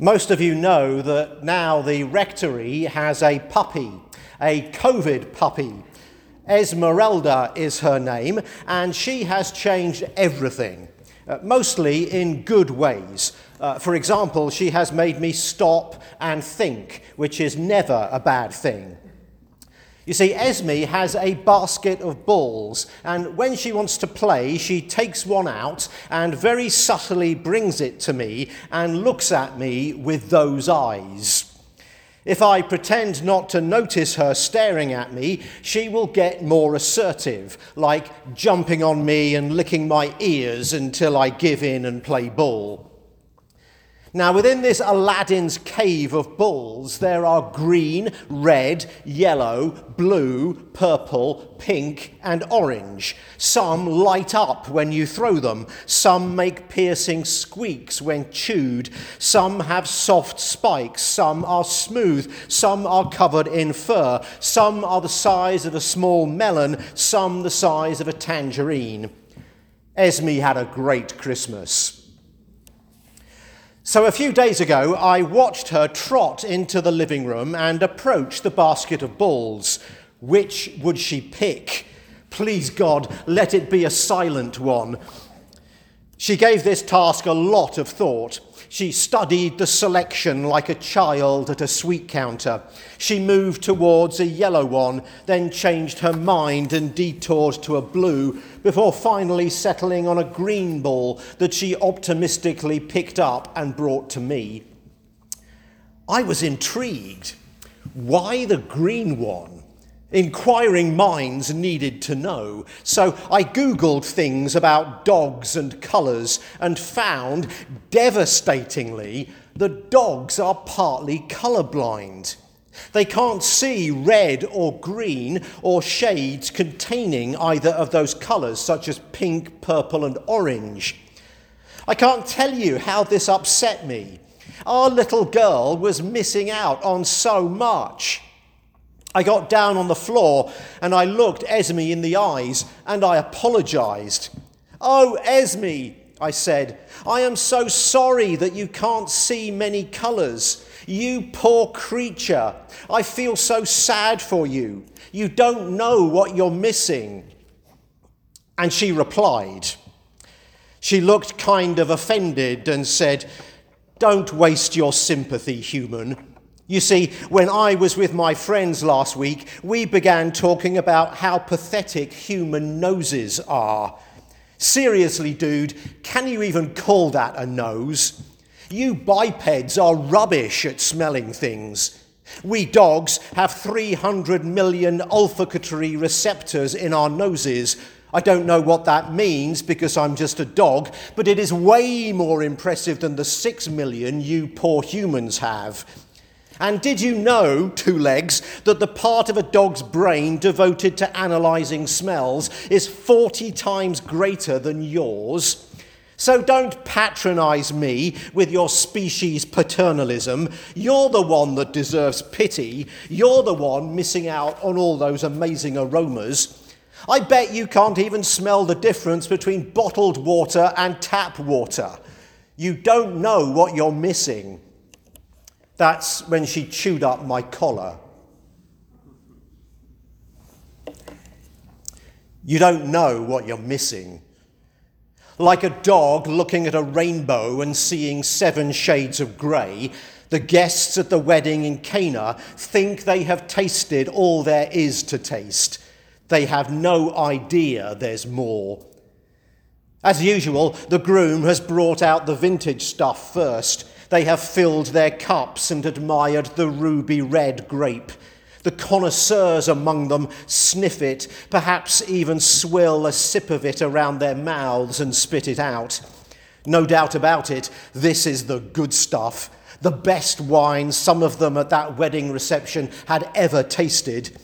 Most of you know that now the rectory has a puppy, a COVID puppy. Esmeralda is her name, and she has changed everything, uh, mostly in good ways. Uh, for example, she has made me stop and think, which is never a bad thing. You see, Esme has a basket of balls, and when she wants to play, she takes one out and very subtly brings it to me and looks at me with those eyes. If I pretend not to notice her staring at me, she will get more assertive, like jumping on me and licking my ears until I give in and play ball. Now, within this Aladdin's cave of balls, there are green, red, yellow, blue, purple, pink, and orange. Some light up when you throw them. Some make piercing squeaks when chewed. Some have soft spikes. Some are smooth. Some are covered in fur. Some are the size of a small melon. Some the size of a tangerine. Esme had a great Christmas. So, a few days ago, I watched her trot into the living room and approach the basket of balls. Which would she pick? Please, God, let it be a silent one. She gave this task a lot of thought. She studied the selection like a child at a sweet counter. She moved towards a yellow one, then changed her mind and detoured to a blue, before finally settling on a green ball that she optimistically picked up and brought to me. I was intrigued. Why the green one? Inquiring minds needed to know. So I Googled things about dogs and colours and found, devastatingly, that dogs are partly colourblind. They can't see red or green or shades containing either of those colours, such as pink, purple, and orange. I can't tell you how this upset me. Our little girl was missing out on so much. I got down on the floor and I looked Esme in the eyes and I apologized. Oh, Esme, I said, I am so sorry that you can't see many colors. You poor creature. I feel so sad for you. You don't know what you're missing. And she replied. She looked kind of offended and said, Don't waste your sympathy, human. You see, when I was with my friends last week, we began talking about how pathetic human noses are. Seriously, dude, can you even call that a nose? You bipeds are rubbish at smelling things. We dogs have 300 million olfactory receptors in our noses. I don't know what that means because I'm just a dog, but it is way more impressive than the 6 million you poor humans have. And did you know, two legs, that the part of a dog's brain devoted to analysing smells is 40 times greater than yours? So don't patronise me with your species paternalism. You're the one that deserves pity. You're the one missing out on all those amazing aromas. I bet you can't even smell the difference between bottled water and tap water. You don't know what you're missing. That's when she chewed up my collar. You don't know what you're missing. Like a dog looking at a rainbow and seeing seven shades of grey, the guests at the wedding in Cana think they have tasted all there is to taste. They have no idea there's more. As usual, the groom has brought out the vintage stuff first they have filled their cups and admired the ruby red grape. The connoisseurs among them sniff it, perhaps even swill a sip of it around their mouths and spit it out. No doubt about it, this is the good stuff, the best wine some of them at that wedding reception had ever tasted.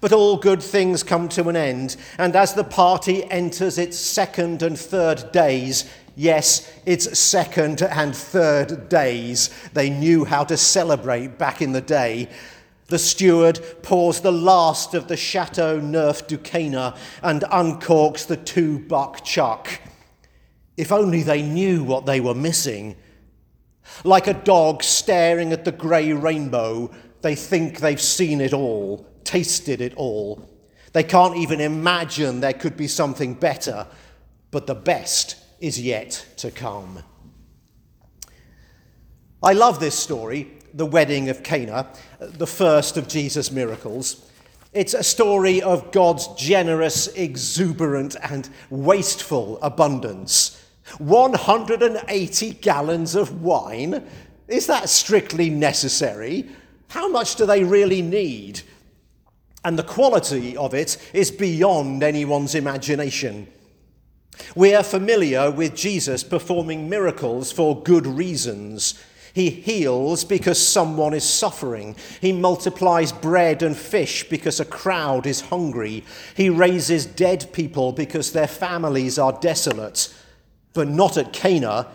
But all good things come to an end, and as the party enters its second and third days, Yes, it's second and third days. They knew how to celebrate back in the day. The steward pours the last of the Chateau Neuf du Cana and uncorks the two buck chuck. If only they knew what they were missing. Like a dog staring at the grey rainbow, they think they've seen it all, tasted it all. They can't even imagine there could be something better, but the best is yet to come. I love this story, the wedding of Cana, the first of Jesus' miracles. It's a story of God's generous, exuberant, and wasteful abundance. 180 gallons of wine? Is that strictly necessary? How much do they really need? And the quality of it is beyond anyone's imagination. We are familiar with Jesus performing miracles for good reasons. He heals because someone is suffering. He multiplies bread and fish because a crowd is hungry. He raises dead people because their families are desolate but not at Cana.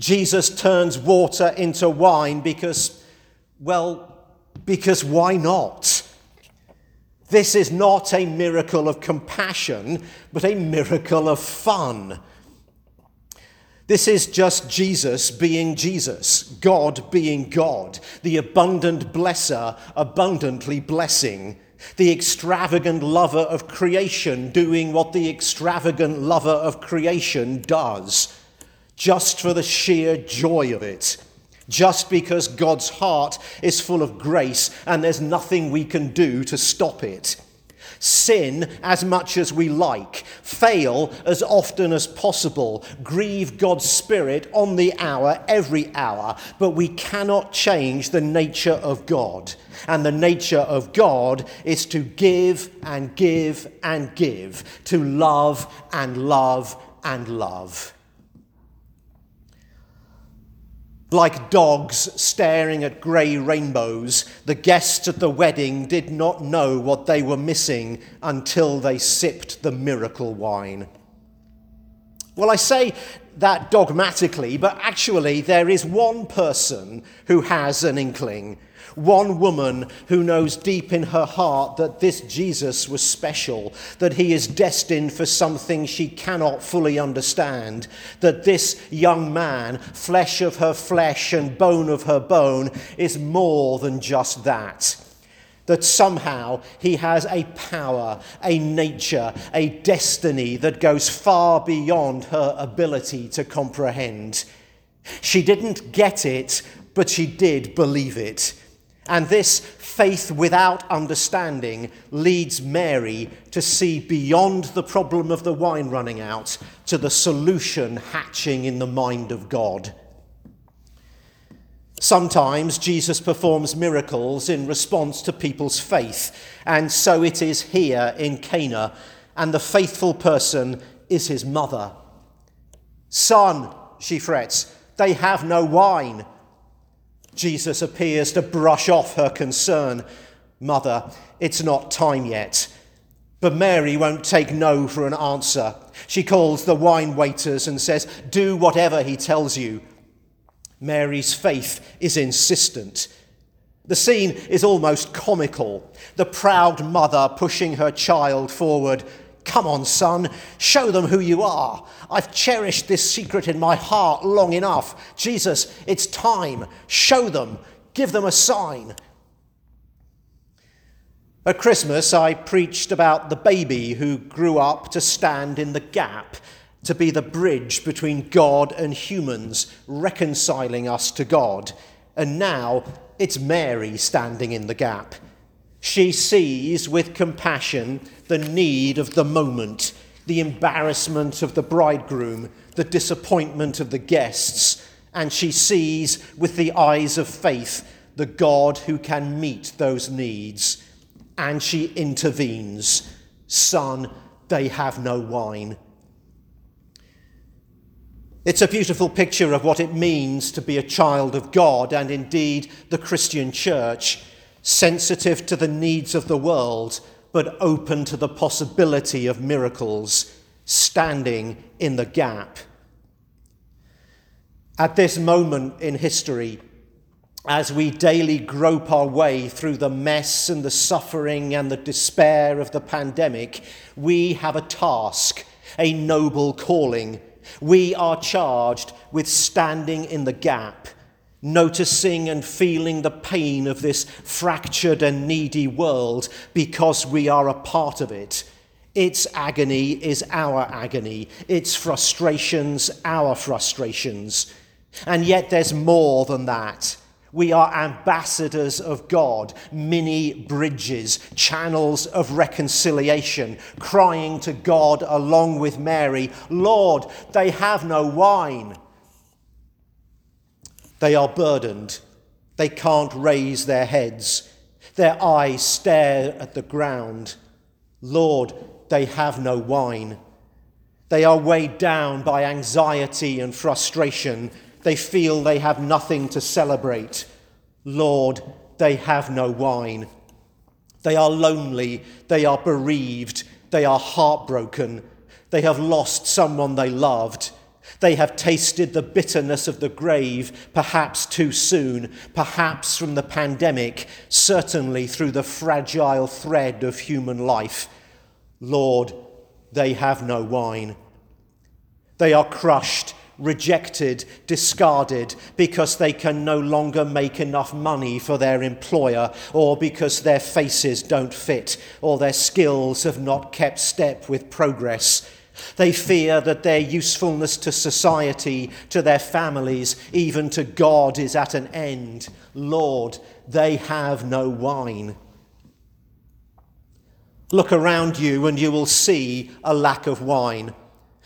Jesus turns water into wine because, well, because why not? This is not a miracle of compassion, but a miracle of fun. This is just Jesus being Jesus, God being God, the abundant blesser, abundantly blessing, the extravagant lover of creation doing what the extravagant lover of creation does, just for the sheer joy of it, just because God's heart is full of grace and there's nothing we can do to stop it sin as much as we like, fail as often as possible, grieve God's Spirit on the hour, every hour, but we cannot change the nature of God. And the nature of God is to give and give and give, to love and love and love. Like dogs staring at grey rainbows, the guests at the wedding did not know what they were missing until they sipped the miracle wine. Well, I say that dogmatically, but actually, there is one person who has an inkling one woman who knows deep in her heart that this Jesus was special, that he is destined for something she cannot fully understand, that this young man, flesh of her flesh and bone of her bone, is more than just that that somehow he has a power, a nature, a destiny that goes far beyond her ability to comprehend. She didn't get it, but she did believe it. And this faith without understanding leads Mary to see beyond the problem of the wine running out to the solution hatching in the mind of God. Sometimes Jesus performs miracles in response to people's faith, and so it is here in Cana, and the faithful person is his mother. Son, she frets, they have no wine. Jesus appears to brush off her concern. Mother, it's not time yet. But Mary won't take no for an answer. She calls the wine waiters and says, Do whatever he tells you. Mary's faith is insistent. The scene is almost comical. The proud mother pushing her child forward Come on, son, show them who you are. I've cherished this secret in my heart long enough. Jesus, it's time. Show them, give them a sign. At Christmas, I preached about the baby who grew up to stand in the gap, to be the bridge between God and humans, reconciling us to God. And now it's Mary standing in the gap. She sees with compassion the need of the moment, the embarrassment of the bridegroom, the disappointment of the guests, and she sees with the eyes of faith the God who can meet those needs. And she intervenes Son, they have no wine. It's a beautiful picture of what it means to be a child of God and indeed the Christian church sensitive to the needs of the world, but open to the possibility of miracles, standing in the gap. At this moment in history, as we daily grope our way through the mess and the suffering and the despair of the pandemic, we have a task, a noble calling. We are charged with standing in the gap noticing and feeling the pain of this fractured and needy world because we are a part of it. Its agony is our agony, its frustrations, our frustrations. And yet there's more than that. We are ambassadors of God, mini bridges, channels of reconciliation, crying to God along with Mary, Lord, they have no wine. They are burdened. They can't raise their heads. Their eyes stare at the ground. Lord, they have no wine. They are weighed down by anxiety and frustration. They feel they have nothing to celebrate. Lord, they have no wine. They are lonely. They are bereaved. They are heartbroken. They have lost someone they loved. They have tasted the bitterness of the grave, perhaps too soon, perhaps from the pandemic, certainly through the fragile thread of human life. Lord, they have no wine. They are crushed, rejected, discarded because they can no longer make enough money for their employer, or because their faces don't fit, or their skills have not kept step with progress. They fear that their usefulness to society, to their families, even to God is at an end. Lord, they have no wine. Look around you and you will see a lack of wine.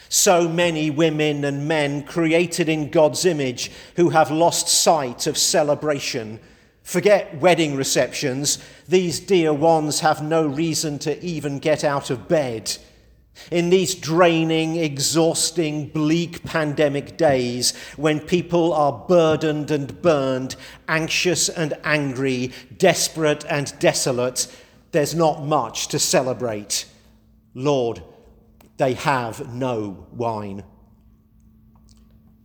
So many women and men created in God's image who have lost sight of celebration. Forget wedding receptions. These dear ones have no reason to even get out of bed. In these draining, exhausting, bleak pandemic days, when people are burdened and burned, anxious and angry, desperate and desolate, there's not much to celebrate. Lord, they have no wine.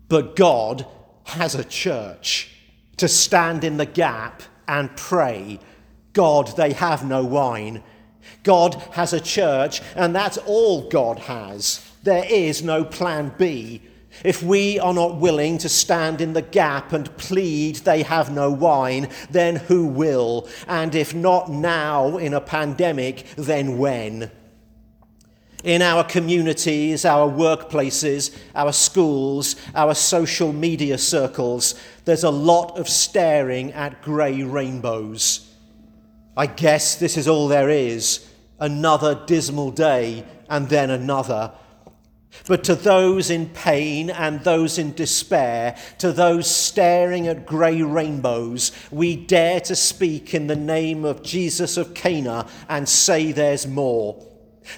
But God has a church to stand in the gap and pray. God, they have no wine. God has a church, and that's all God has. There is no plan B. If we are not willing to stand in the gap and plead they have no wine, then who will? And if not now in a pandemic, then when? In our communities, our workplaces, our schools, our social media circles, there's a lot of staring at grey rainbows. I guess this is all there is another dismal day and then another. But to those in pain and those in despair, to those staring at grey rainbows, we dare to speak in the name of Jesus of Cana and say there's more.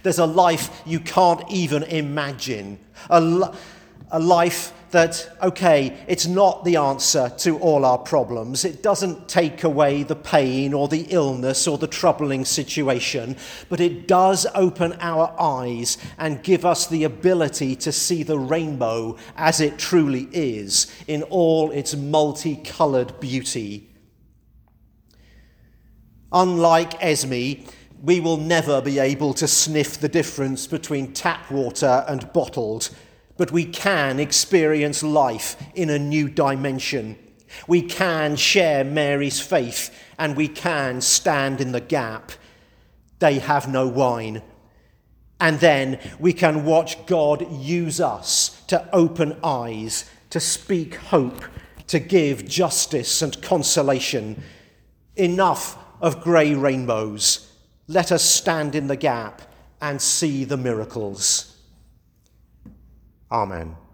There's a life you can't even imagine. A, a life that, okay, it's not the answer to all our problems. It doesn't take away the pain or the illness or the troubling situation, but it does open our eyes and give us the ability to see the rainbow as it truly is in all its multicolored beauty. Unlike Esme, we will never be able to sniff the difference between tap water and bottled but we can experience life in a new dimension. We can share Mary's faith and we can stand in the gap. They have no wine. And then we can watch God use us to open eyes, to speak hope, to give justice and consolation. Enough of grey rainbows. Let us stand in the gap and see the miracles. Amen.